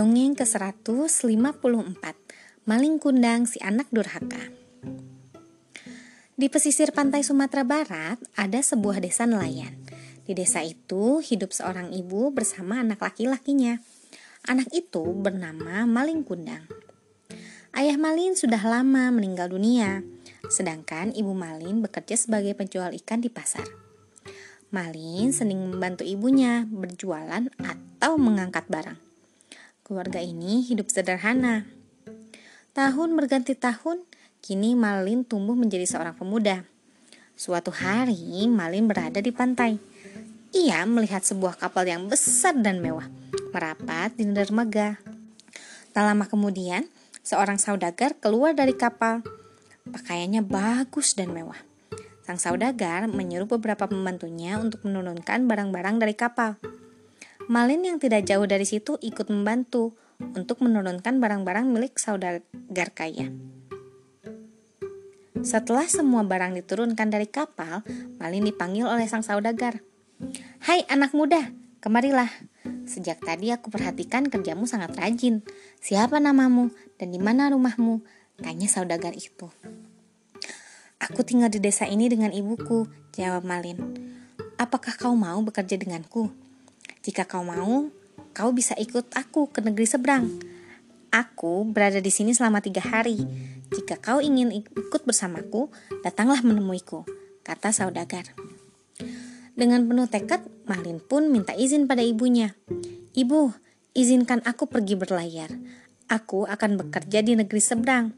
Dongeng ke-154 Maling Kundang si anak durhaka. Di pesisir pantai Sumatera Barat ada sebuah desa nelayan. Di desa itu hidup seorang ibu bersama anak laki-lakinya. Anak itu bernama Maling Kundang. Ayah Malin sudah lama meninggal dunia Sedangkan ibu Malin bekerja sebagai penjual ikan di pasar. Malin sering membantu ibunya berjualan atau mengangkat barang. Keluarga ini hidup sederhana. Tahun berganti tahun, kini Malin tumbuh menjadi seorang pemuda. Suatu hari, Malin berada di pantai. Ia melihat sebuah kapal yang besar dan mewah merapat di dermaga. Tak lama kemudian, seorang saudagar keluar dari kapal. Pakaiannya bagus dan mewah. Sang saudagar menyuruh beberapa pembantunya untuk menurunkan barang-barang dari kapal. Malin yang tidak jauh dari situ ikut membantu untuk menurunkan barang-barang milik saudagar kaya. Setelah semua barang diturunkan dari kapal, Malin dipanggil oleh sang saudagar. Hai anak muda, kemarilah. Sejak tadi aku perhatikan kerjamu sangat rajin. Siapa namamu dan di mana rumahmu? Tanya saudagar itu. Aku tinggal di desa ini dengan ibuku, jawab Malin. Apakah kau mau bekerja denganku? Jika kau mau, kau bisa ikut aku ke negeri seberang. Aku berada di sini selama tiga hari. Jika kau ingin ikut bersamaku, datanglah menemuiku, kata saudagar. Dengan penuh tekad, Malin pun minta izin pada ibunya. Ibu, izinkan aku pergi berlayar. Aku akan bekerja di negeri seberang.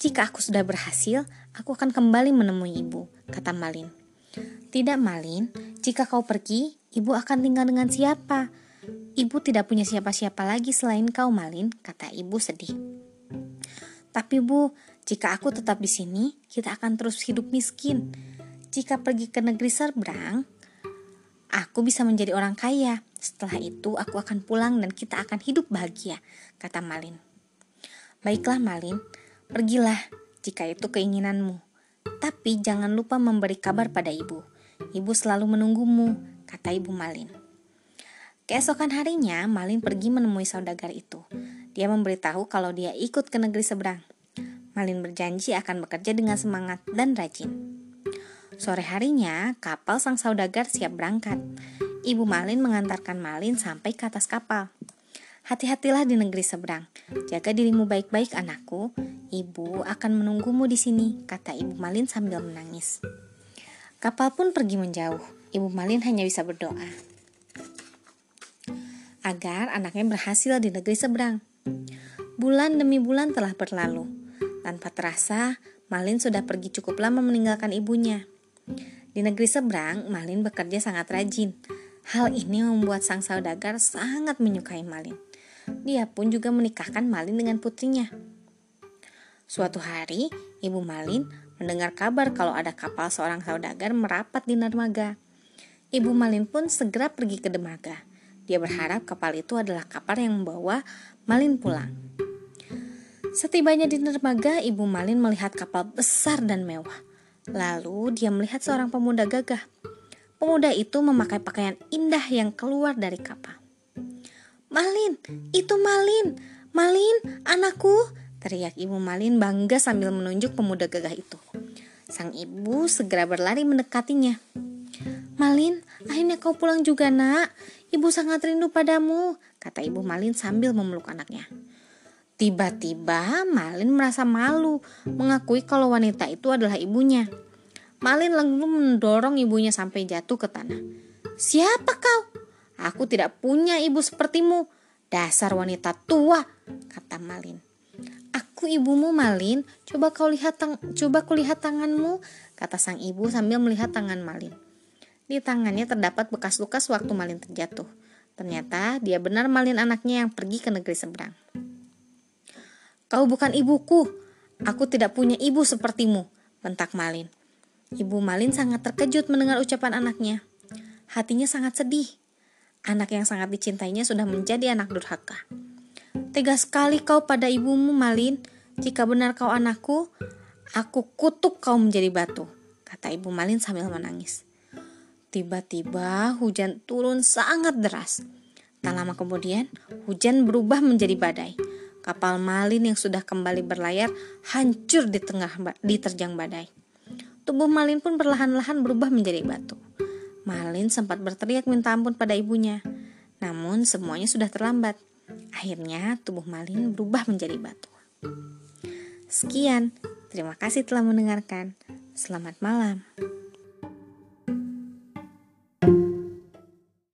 Jika aku sudah berhasil, aku akan kembali menemui ibu, kata Malin. Tidak, Malin. Jika kau pergi, ibu akan tinggal dengan siapa? Ibu tidak punya siapa-siapa lagi selain kau, Malin, kata ibu sedih. Tapi bu, jika aku tetap di sini, kita akan terus hidup miskin. Jika pergi ke negeri seberang, aku bisa menjadi orang kaya. Setelah itu, aku akan pulang dan kita akan hidup bahagia, kata Malin. Baiklah, Malin, pergilah jika itu keinginanmu. Tapi jangan lupa memberi kabar pada ibu. Ibu selalu menunggumu, kata ibu Malin. Keesokan harinya, Malin pergi menemui saudagar itu. Dia memberitahu kalau dia ikut ke negeri seberang. Malin berjanji akan bekerja dengan semangat dan rajin. Sore harinya, kapal sang saudagar siap berangkat. Ibu Malin mengantarkan Malin sampai ke atas kapal. Hati-hatilah di negeri seberang. Jaga dirimu baik-baik, anakku. Ibu akan menunggumu di sini, kata Ibu Malin sambil menangis. Kapal pun pergi menjauh. Ibu Malin hanya bisa berdoa agar anaknya berhasil di negeri seberang. Bulan demi bulan telah berlalu. Tanpa terasa, Malin sudah pergi cukup lama meninggalkan ibunya. Di negeri seberang, Malin bekerja sangat rajin. Hal ini membuat sang saudagar sangat menyukai Malin. Dia pun juga menikahkan Malin dengan putrinya. Suatu hari, Ibu Malin mendengar kabar kalau ada kapal seorang saudagar merapat di dermaga. Ibu Malin pun segera pergi ke dermaga. Dia berharap kapal itu adalah kapal yang membawa Malin pulang. Setibanya di dermaga, Ibu Malin melihat kapal besar dan mewah. Lalu dia melihat seorang pemuda gagah. Pemuda itu memakai pakaian indah yang keluar dari kapal. Malin, itu Malin, Malin, anakku, Teriak ibu Malin bangga sambil menunjuk pemuda gagah itu. Sang ibu segera berlari mendekatinya. Malin, akhirnya kau pulang juga nak. Ibu sangat rindu padamu, kata ibu Malin sambil memeluk anaknya. Tiba-tiba Malin merasa malu mengakui kalau wanita itu adalah ibunya. Malin lalu mendorong ibunya sampai jatuh ke tanah. Siapa kau? Aku tidak punya ibu sepertimu. Dasar wanita tua, kata Malin. Aku ibumu Malin, coba kau lihat tang coba kulihat tanganmu, kata sang ibu sambil melihat tangan Malin. Di tangannya terdapat bekas luka waktu Malin terjatuh. Ternyata dia benar Malin anaknya yang pergi ke negeri seberang. Kau bukan ibuku, aku tidak punya ibu sepertimu, bentak Malin. Ibu Malin sangat terkejut mendengar ucapan anaknya. Hatinya sangat sedih. Anak yang sangat dicintainya sudah menjadi anak durhaka. Tega sekali kau pada ibumu, Malin. Jika benar kau anakku, aku kutuk kau menjadi batu, kata ibu Malin sambil menangis. Tiba-tiba hujan turun sangat deras. Tak lama kemudian, hujan berubah menjadi badai. Kapal Malin yang sudah kembali berlayar hancur di tengah diterjang badai. Tubuh Malin pun perlahan-lahan berubah menjadi batu. Malin sempat berteriak minta ampun pada ibunya. Namun semuanya sudah terlambat. Akhirnya tubuh Malin berubah menjadi batu. Sekian, terima kasih telah mendengarkan. Selamat malam.